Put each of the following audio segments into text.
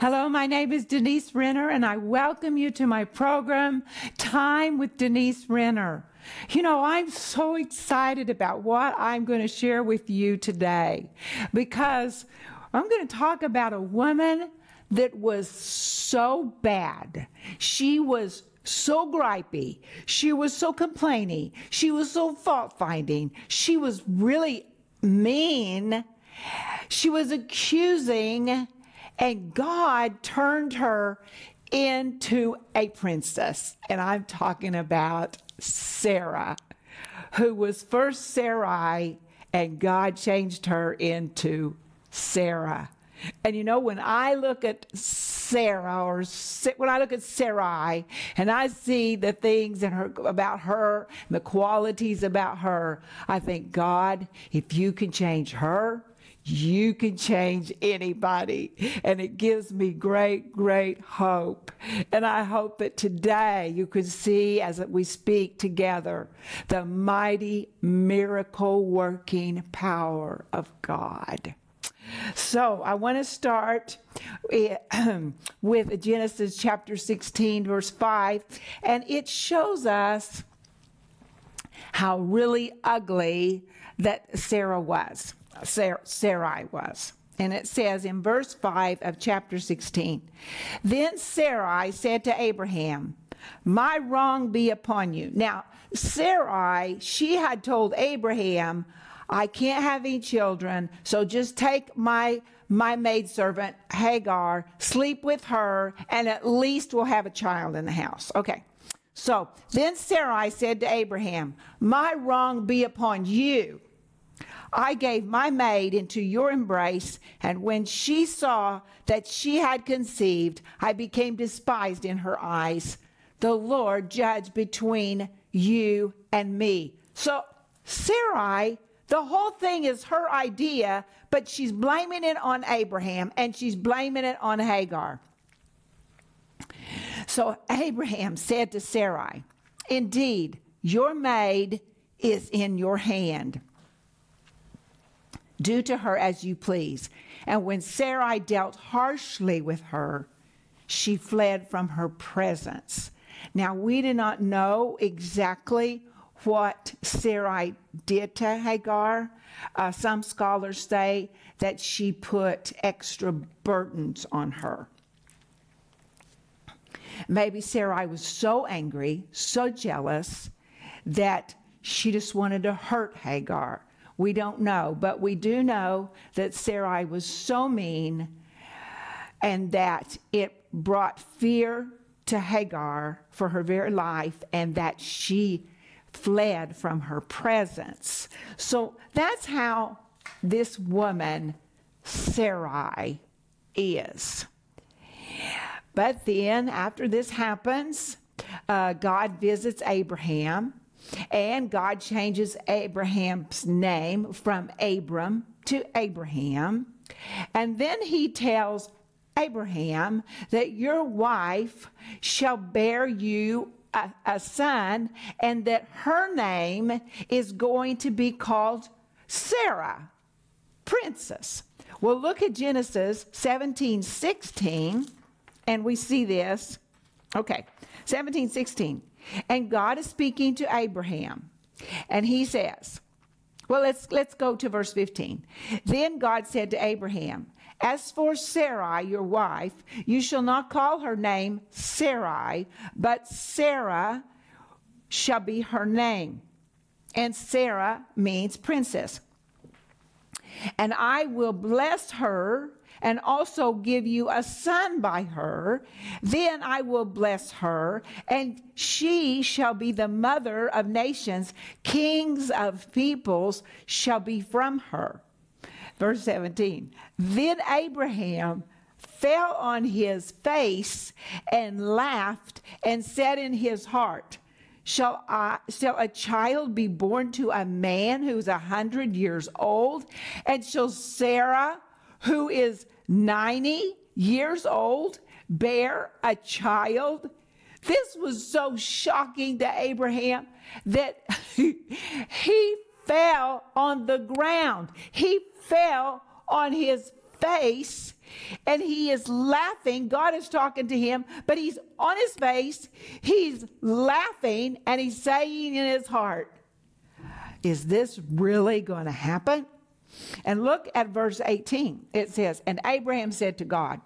Hello, my name is Denise Renner, and I welcome you to my program, Time with Denise Renner. You know, I'm so excited about what I'm going to share with you today because I'm going to talk about a woman that was so bad. She was so gripey. She was so complaining. She was so fault finding. She was really mean. She was accusing and God turned her into a princess. And I'm talking about Sarah, who was first Sarai, and God changed her into Sarah. And you know, when I look at Sarah, or when I look at Sarai, and I see the things in her about her, the qualities about her, I think, God, if you can change her, you can change anybody. And it gives me great, great hope. And I hope that today you can see as we speak together the mighty miracle working power of God. So I want to start eh, with Genesis chapter 16, verse 5, and it shows us how really ugly that Sarah was. Sarai was. And it says in verse 5 of chapter 16 Then Sarai said to Abraham, My wrong be upon you. Now, Sarai, she had told Abraham, I can't have any children, so just take my my maidservant Hagar, sleep with her, and at least we'll have a child in the house. Okay. So then Sarai said to Abraham, My wrong be upon you I gave my maid into your embrace, and when she saw that she had conceived, I became despised in her eyes. The Lord judge between you and me. So, Sarai, the whole thing is her idea, but she's blaming it on Abraham and she's blaming it on Hagar. So, Abraham said to Sarai, Indeed, your maid is in your hand. Do to her as you please. And when Sarai dealt harshly with her, she fled from her presence. Now, we do not know exactly what Sarai did to Hagar. Uh, some scholars say that she put extra burdens on her. Maybe Sarai was so angry, so jealous, that she just wanted to hurt Hagar. We don't know, but we do know that Sarai was so mean and that it brought fear to Hagar for her very life and that she fled from her presence. So that's how this woman, Sarai, is. But then, after this happens, uh, God visits Abraham and God changes Abraham's name from Abram to Abraham. And then he tells Abraham that your wife shall bear you a, a, son, and that her name is going to be called Sarah, princess. Well, look at Genesis 17 16, and we see this. Okay, 17 16. And God is speaking to Abraham. And he says, well, let's, let's go to verse 15. Then God said to Abraham, As for Sarai, your wife, you shall not call her name Sarai, but Sarah shall be her name. And Sarah means princess. And I will bless her and also give you a son by her. Then I will bless her, and she shall be the mother of nations. Kings of peoples shall be from her. Verse 17. Then Abraham fell on his face and laughed and said in his heart, Shall, I, shall a child be born to a man who's a hundred years old? And shall Sarah, who is 90 years old, bear a child. This was so shocking to Abraham that he fell on the ground. He fell on his face and he is laughing. God is talking to him, but he's on his face, he's laughing, and he's saying in his heart, Is this really going to happen? And look at verse 18. It says, And Abraham said to God,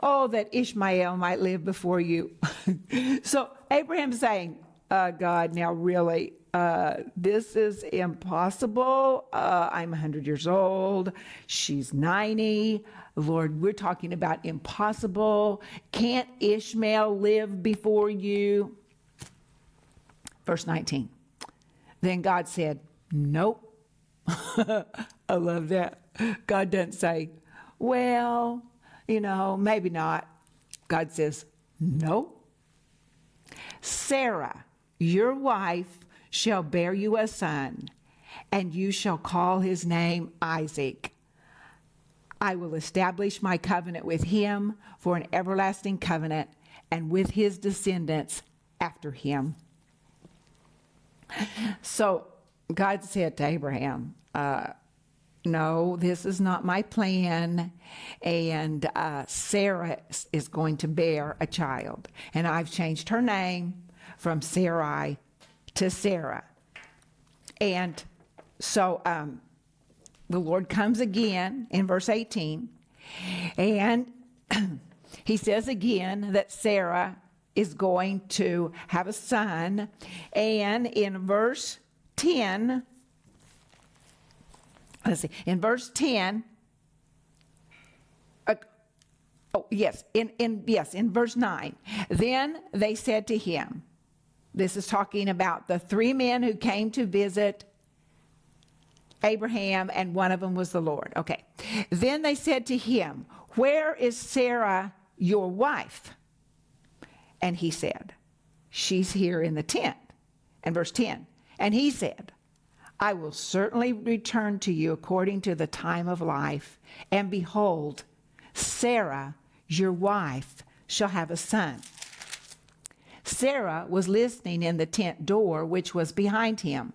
Oh, that Ishmael might live before you. so Abraham's saying, uh, God, now really, uh, this is impossible. Uh, I'm 100 years old. She's 90. Lord, we're talking about impossible. Can't Ishmael live before you? Verse 19. Then God said, Nope. I love that. God doesn't say, Well, you know, maybe not. God says, No. Sarah, your wife, shall bear you a son, and you shall call his name Isaac. I will establish my covenant with him for an everlasting covenant, and with his descendants after him. So God said to Abraham, uh, no, this is not my plan. And uh, Sarah is going to bear a child. And I've changed her name from Sarai to Sarah. And so um, the Lord comes again in verse 18. And he says again that Sarah is going to have a son. And in verse 10, let's see, in verse 10, uh, oh, yes, in, in, yes, in verse 9, then they said to him, this is talking about the three men who came to visit Abraham, and one of them was the Lord. Okay. Then they said to him, Where is Sarah, your wife? And he said, She's here in the tent. And verse 10, and he said, I will certainly return to you according to the time of life. And behold, Sarah, your wife, shall have a son. Sarah was listening in the tent door, which was behind him.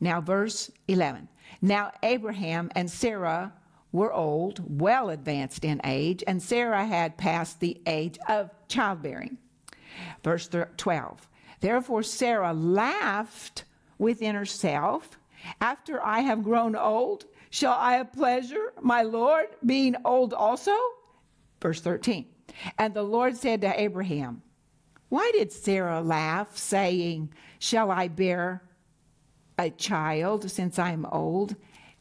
Now, verse 11. Now, Abraham and Sarah were old, well advanced in age, and Sarah had passed the age of childbearing. Verse 12. Therefore, Sarah laughed within herself after I have grown old, shall I have pleasure, my Lord, being old also? Verse 13. And the Lord said to Abraham, Why did Sarah laugh, saying, Shall I bear a child since I am old?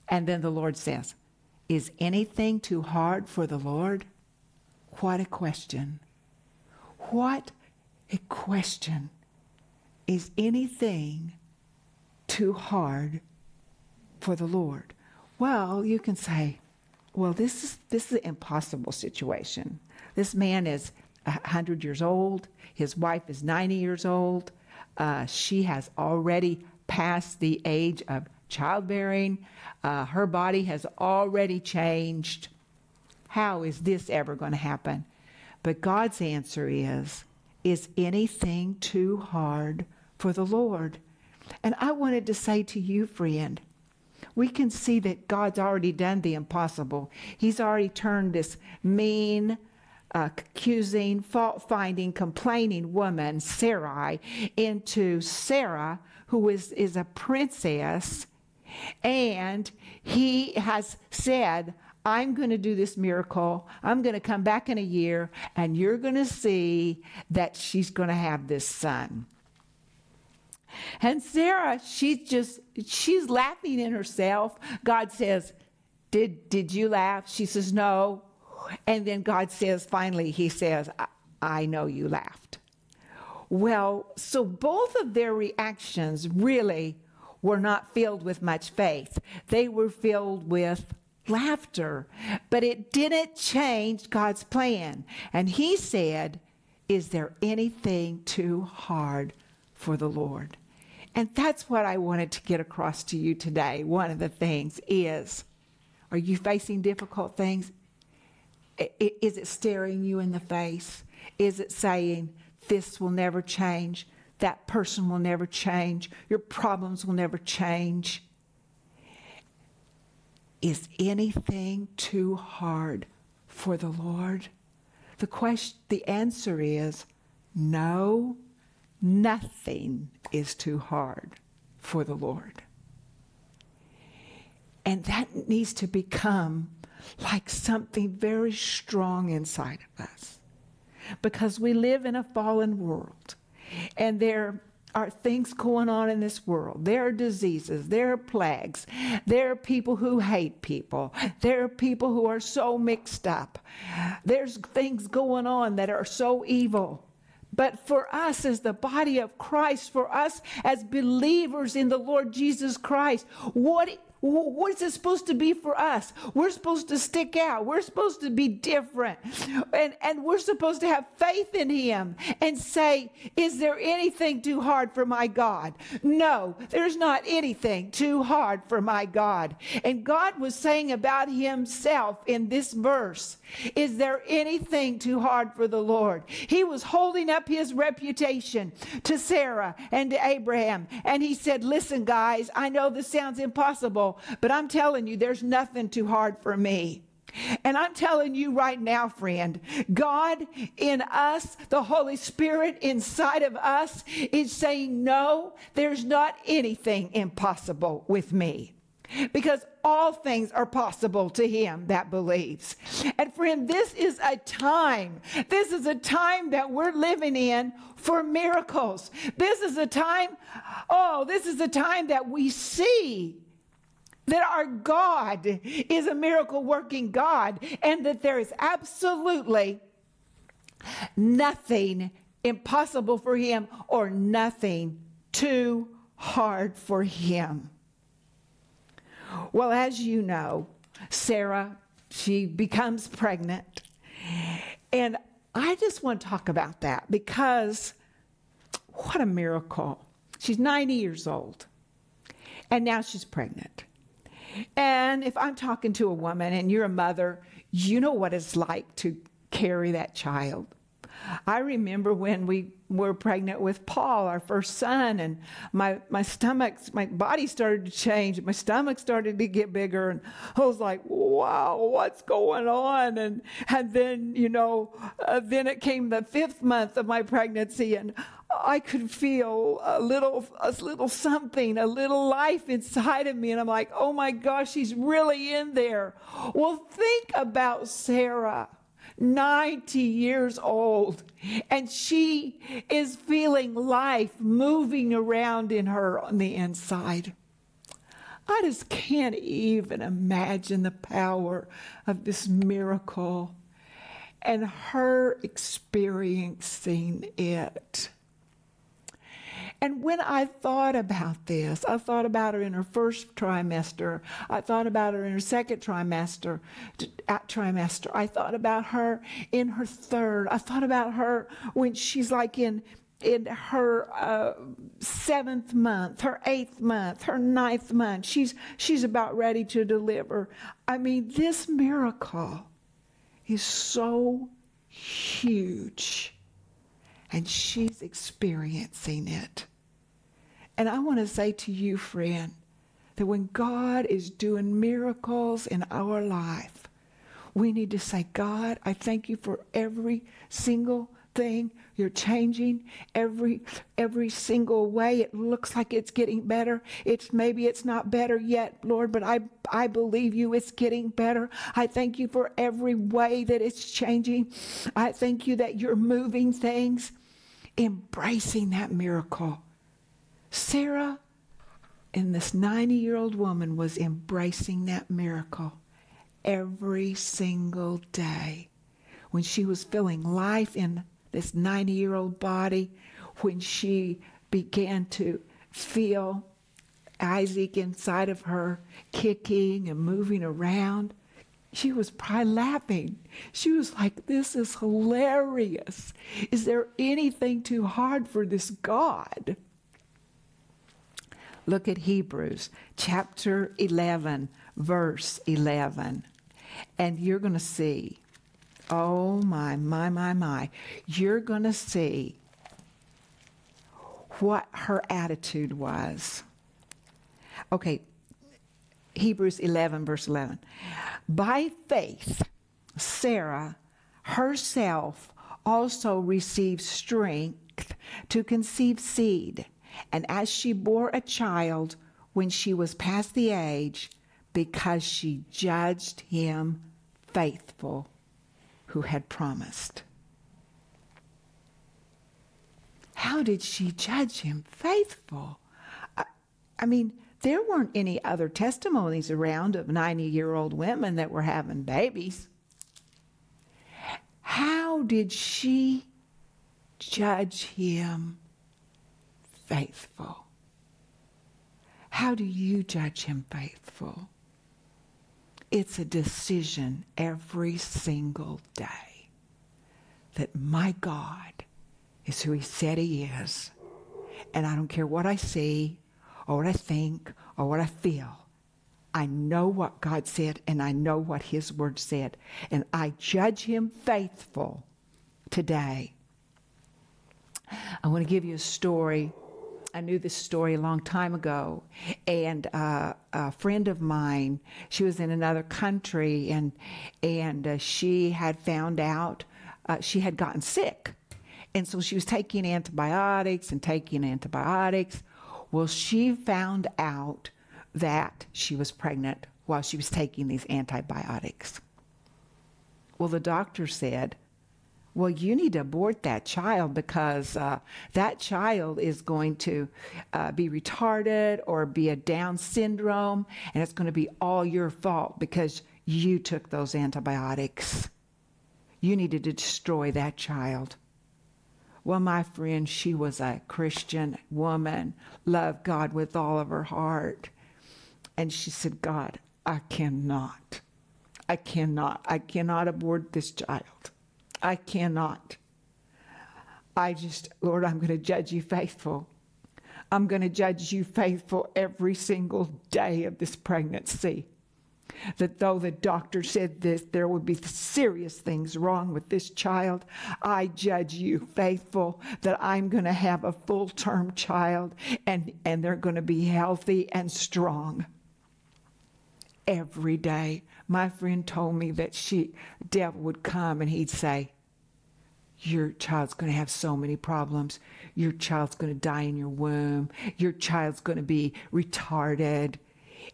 And then the Lord says, Is anything too hard for the Lord? What a question. What a question. Is anything too hard for the Lord? Well, you can say, well, this is this is an impossible situation. This man is hundred years old. His wife is ninety years old. Uh, she has already passed the age of childbearing. Uh, her body has already changed. How is this ever going to happen? But God's answer is Is anything too hard for the Lord? And I wanted to say to you, friend, we can see that God's already done the impossible. He's already turned this mean, uh, accusing, fault finding, complaining woman, Sarai, into Sarah, who is, is a princess. And he has said, I'm going to do this miracle. I'm going to come back in a year, and you're going to see that she's going to have this son. And Sarah, she's just, she's laughing in herself. God says, did, did you laugh? She says, no. And then God says, finally, he says, I, I know you laughed. Well, so both of their reactions really were not filled with much faith. They were filled with laughter, but it didn't change God's plan. And he said, Is there anything too hard for the Lord? And that's what I wanted to get across to you today. One of the things is are you facing difficult things? Is it staring you in the face? Is it saying, this will never change? That person will never change? Your problems will never change? Is anything too hard for the Lord? The question, the answer is no, nothing is too hard for the Lord. And that needs to become like something very strong inside of us. Because we live in a fallen world and there are things going on in this world. There are diseases, there are plagues, there are people who hate people, there are people who are so mixed up. There's things going on that are so evil. But for us as the body of Christ, for us as believers in the Lord Jesus Christ, what what is it supposed to be for us? We're supposed to stick out. We're supposed to be different. And, and we're supposed to have faith in Him and say, Is there anything too hard for my God? No, there's not anything too hard for my God. And God was saying about Himself in this verse, Is there anything too hard for the Lord? He was holding up His reputation to Sarah and to Abraham. And He said, Listen, guys, I know this sounds impossible but I'm telling you, there's nothing too hard for me. And I'm telling you right now, friend, God in us, the Holy Spirit inside of us, is saying, No, there's not anything impossible with me. Because all things are possible to him that believes. And friend, this is a time, this is a time that we're living in for miracles. This is a time, oh, this is a time that we see that our God is a miracle working God and that there is absolutely nothing impossible for him or nothing too hard for him. Well, as you know, Sarah, she becomes pregnant. And I just want to talk about that because what a miracle. She's 90 years old and now she's pregnant. And if I'm talking to a woman and you're a mother, you know what it's like to carry that child. I remember when we were pregnant with Paul, our first son, and my, my stomach, my body started to change. My stomach started to get bigger. And I was like, wow, what's going on? And, and then, you know, uh, then it came the fifth month of my pregnancy, and I could feel a little, a little something, a little life inside of me. And I'm like, oh my gosh, she's really in there. Well, think about Sarah. 90 years old, and she is feeling life moving around in her on the inside. I just can't even imagine the power of this miracle and her experiencing it. And when I thought about this, I thought about her in her first trimester. I thought about her in her second trimester. Trimester. I thought about her in her third. I thought about her when she's like in in her uh, seventh month, her eighth month, her ninth month. She's she's about ready to deliver. I mean, this miracle is so huge, and she's experiencing it. And I want to say to you, friend, that when God is doing miracles in our life, we need to say, God, I thank you for every single thing you're changing every every single way. It looks like it's getting better. It's maybe it's not better yet lord but i i believe you it's getting better. I thank you for every way that it's changing. I thank you that you're moving things embracing that miracle Sarah and this 90 year old woman was embracing that miracle every single day. When she was feeling life in this 90 year old body, when she began to feel Isaac inside of her kicking and moving around, she was probably laughing. She was like, This is hilarious. Is there anything too hard for this God? Look at Hebrews chapter 11, verse 11. And you're going to see, oh my, my, my, my, you're going to see what her attitude was. Okay, Hebrews 11, verse 11. By faith, Sarah herself also received strength to conceive seed. And as she bore a child when she was past the age, because she judged him faithful who had promised. How did she judge him faithful? I, I mean, there weren't any other testimonies around of 90 year old women that were having babies. How did she judge him faithful? How do you judge him faithful? It's a decision every single day that my God is who he said he is. And I don't care what I see or what I think or what I feel. I know what God said and I know what his word said. And I judge him faithful today. I want to give you a story I knew this story a long time ago, and uh, a friend of mine, she was in another country, and and uh, she had found out uh, she had gotten sick, and so she was taking antibiotics and taking antibiotics. Well, she found out that she was pregnant while she was taking these antibiotics. Well, the doctor said, well, you need to abort that child because uh, that child is going to uh, be retarded or be a Down syndrome, and it's going to be all your fault because you took those antibiotics. You needed to destroy that child. Well, my friend, she was a Christian woman, loved God with all of her heart. And she said, God, I cannot. I cannot. I cannot abort this child. I cannot. I just, Lord, I'm going to judge you faithful. I'm going to judge you faithful every single day of this pregnancy. That though the doctor said this, there would be serious things wrong with this child, I judge you faithful that I'm going to have a full term child and, and they're going to be healthy and strong every day. My friend told me that she devil would come and he'd say, your child's going to have so many problems. Your child's going to die in your womb. Your child's going to be retarded.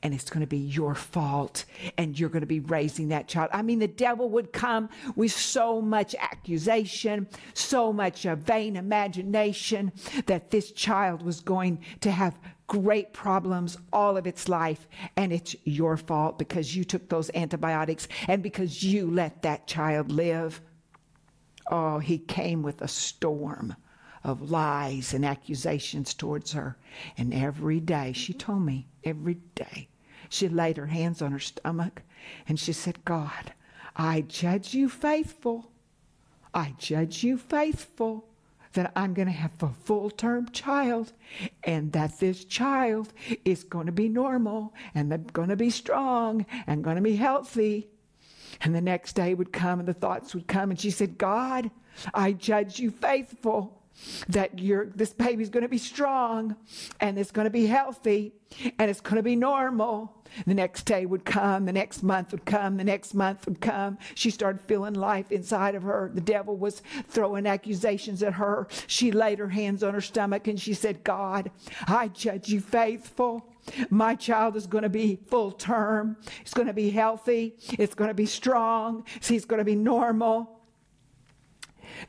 And it's going to be your fault. And you're going to be raising that child. I mean, the devil would come with so much accusation, so much uh, vain imagination that this child was going to have great problems all of its life. And it's your fault because you took those antibiotics and because you let that child live. Oh, he came with a storm of lies and accusations towards her. And every day, she mm-hmm. told me, every day, she laid her hands on her stomach and she said, God, I judge you faithful. I judge you faithful that I'm going to have a full term child and that this child is going to be normal and they're going to be strong and going to be healthy. And the next day would come and the thoughts would come. And she said, God, I judge you faithful that you're, this baby's going to be strong and it's going to be healthy and it's going to be normal. The next day would come, the next month would come, the next month would come. She started feeling life inside of her. The devil was throwing accusations at her. She laid her hands on her stomach and she said, God, I judge you faithful. My child is going to be full term. It's going to be healthy. It's going to be strong. He's going to be normal.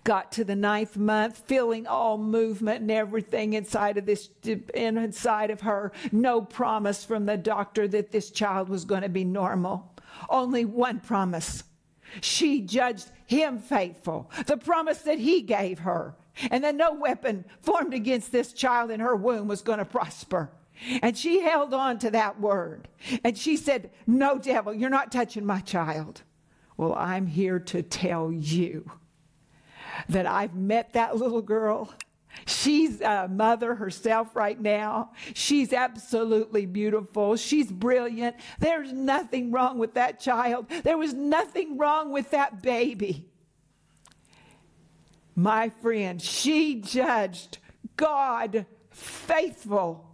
Got to the ninth month, feeling all movement and everything inside of this, inside of her. No promise from the doctor that this child was going to be normal. Only one promise. She judged him faithful. The promise that he gave her. And that no weapon formed against this child in her womb was going to prosper. And she held on to that word. And she said, No, devil, you're not touching my child. Well, I'm here to tell you that I've met that little girl. She's a mother herself right now. She's absolutely beautiful. She's brilliant. There's nothing wrong with that child. There was nothing wrong with that baby. My friend, she judged God faithful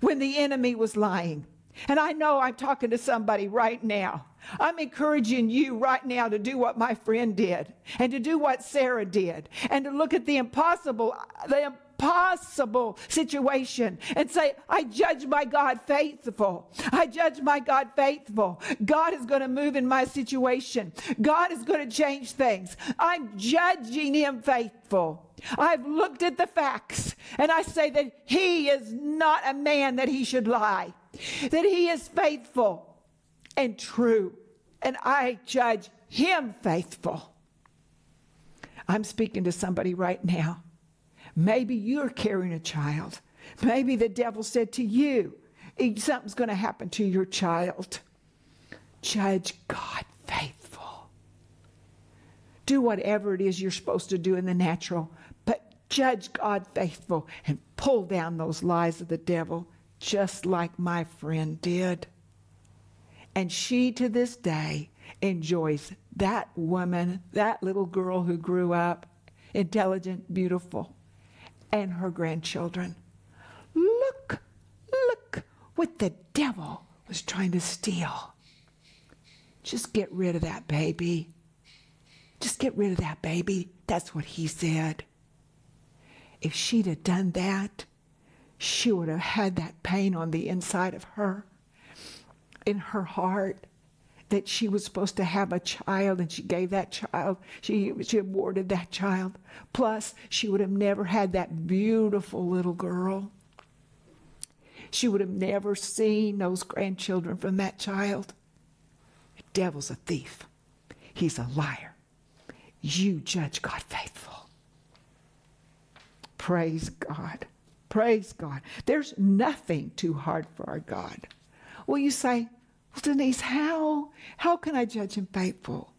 when the enemy was lying. And I know I'm talking to somebody right now. I'm encouraging you right now to do what my friend did and to do what Sarah did and to look at the impossible, the impossible situation and say, I judge my God faithful. I judge my God faithful. God is going to move in my situation. God is going to change things. I'm judging him faithful. I've looked at the facts and I say that he is not a man that he should lie, that he is faithful and true. And I judge him faithful. I'm speaking to somebody right now. Maybe you're carrying a child. Maybe the devil said to you, something's going to happen to your child. Judge God faithful. Do whatever it is you're supposed to do in the natural, but judge God faithful and pull down those lies of the devil, just like my friend did. And she to this day enjoys that woman, that little girl who grew up intelligent, beautiful, and her grandchildren. Look, look what the devil was trying to steal. Just get rid of that baby. Just get rid of that baby. That's what he said. If she'd have done that, she would have had that pain on the inside of her in her heart that she was supposed to have a child and she gave that child, she, she aborted that child. Plus, she would have never had that beautiful little girl. She would have never seen those grandchildren from that child. The devil's a thief, he's a liar. You judge God faithful. Praise God. Praise God. There's nothing too hard for our God. Well, you say, well, Denise, how? How can I judge him faithful?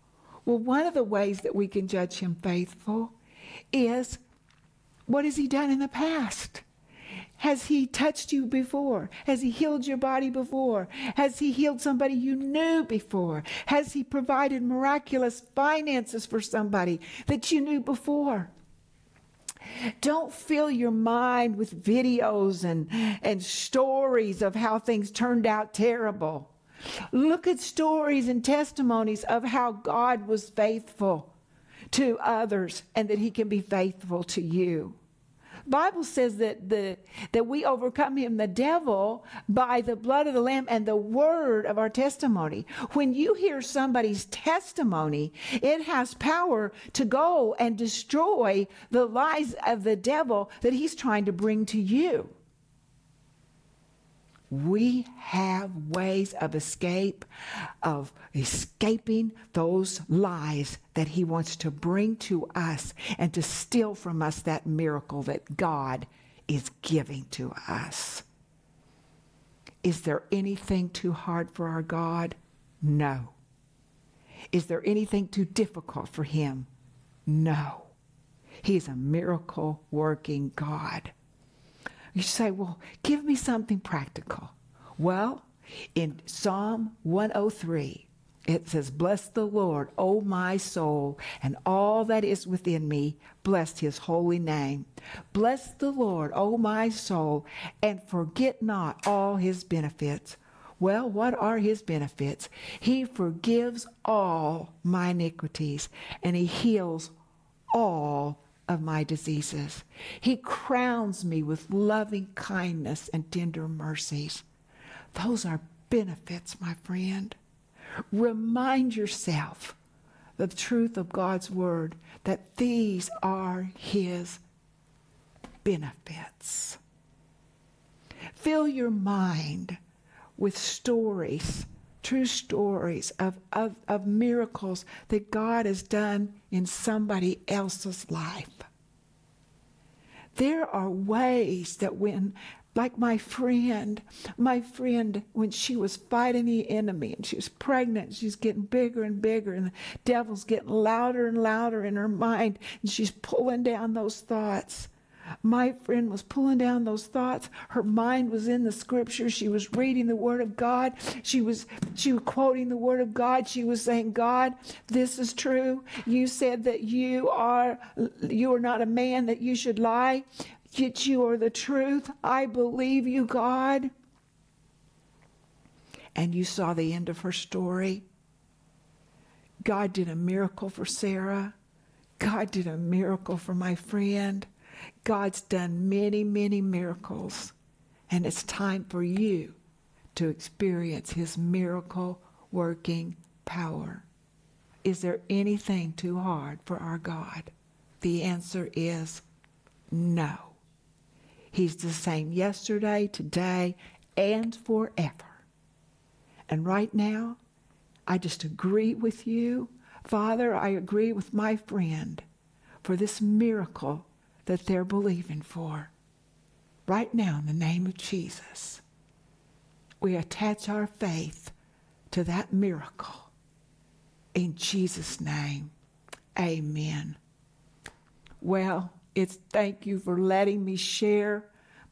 Well, one of the ways that we can judge him faithful is what has he done in the past? Has he touched you before? Has he healed your body before? Has he healed somebody you knew before? Has he provided miraculous finances for somebody that you knew before? Don't fill your mind with videos and, and stories of how things turned out terrible. Look at stories and testimonies of how God was faithful to others and that he can be faithful to you. Bible says that the that we overcome him the devil by the blood of the lamb and the word of our testimony. When you hear somebody's testimony, it has power to go and destroy the lies of the devil that he's trying to bring to you we have ways of escape, of escaping those lies that He wants to bring to us and to steal from us that miracle that God is giving to us. Is there anything too hard for our God? No. Is there anything too difficult for Him? No. He's a miracle working God. You say, well, give me something practical. Well, in Psalm 103, it says, Bless the Lord, O my soul, and all that is within me, bless his holy name. Bless the Lord, O my soul, and forget not all his benefits. Well, what are his benefits? He forgives all my iniquities, and he heals all of my diseases. He crowns me with loving kindness and tender mercies. Those are benefits, my friend. Remind yourself the truth of God's word that these are his benefits. Fill your mind with stories true stories of, of, of miracles that God has done in somebody else's life. There are ways that when, like my friend, my friend, when she was fighting the enemy and she was pregnant, she's getting bigger and bigger, and the devil's getting louder and louder in her mind, and she's pulling down those thoughts. My friend was pulling down those thoughts. Her mind was in the scripture. She was reading the word of God. She was she was quoting the word of God. She was saying, "God, this is true. You said that you are you are not a man that you should lie. Yet you are the truth. I believe you, God." and you saw the end of her story. God did a miracle for Sarah. God did a miracle for my friend. God's done many, many miracles. And it's time for you to experience his miracle working power. Is there anything too hard for our God? The answer is no. He's the same yesterday, today, and forever. And right now, I just agree with you. Father, I agree with my friend for this miracle that they're believing for. Right now, in the name of Jesus, we attach our faith to that miracle. In Jesus' name, amen. Well, it's thank you for letting me share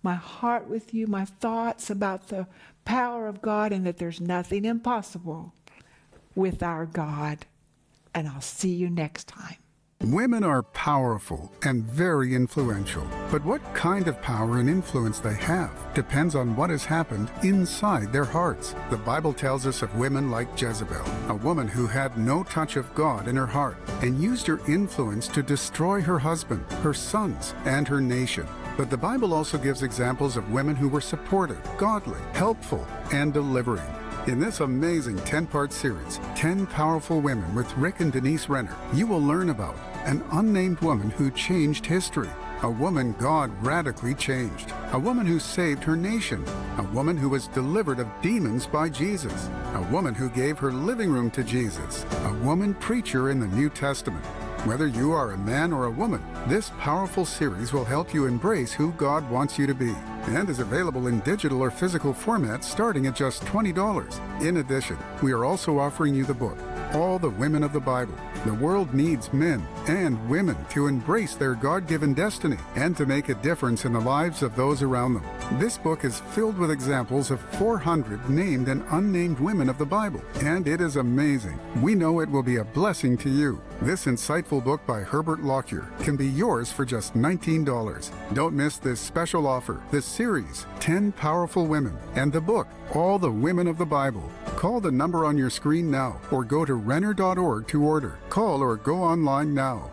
my heart with you, my thoughts about the power of God, and that there's nothing impossible with our God. And I'll see you next time. Women are powerful and very influential, but what kind of power and influence they have depends on what has happened inside their hearts. The Bible tells us of women like Jezebel, a woman who had no touch of God in her heart and used her influence to destroy her husband, her sons, and her nation. But the Bible also gives examples of women who were supportive, godly, helpful, and delivering. In this amazing 10 part series, 10 Powerful Women with Rick and Denise Renner, you will learn about an unnamed woman who changed history, a woman God radically changed, a woman who saved her nation, a woman who was delivered of demons by Jesus, a woman who gave her living room to Jesus, a woman preacher in the New Testament. Whether you are a man or a woman, this powerful series will help you embrace who God wants you to be and is available in digital or physical formats starting at just $20. In addition, we are also offering you the book, All the Women of the Bible. The world needs men and women to embrace their God given destiny and to make a difference in the lives of those around them. This book is filled with examples of 400 named and unnamed women of the Bible, and it is amazing. We know it will be a blessing to you. This insightful book by Herbert Lockyer can be yours for just $19. Don't miss this special offer, this series, 10 Powerful Women, and the book, All the Women of the Bible. Call the number on your screen now or go to Renner.org to order. Call or go online now.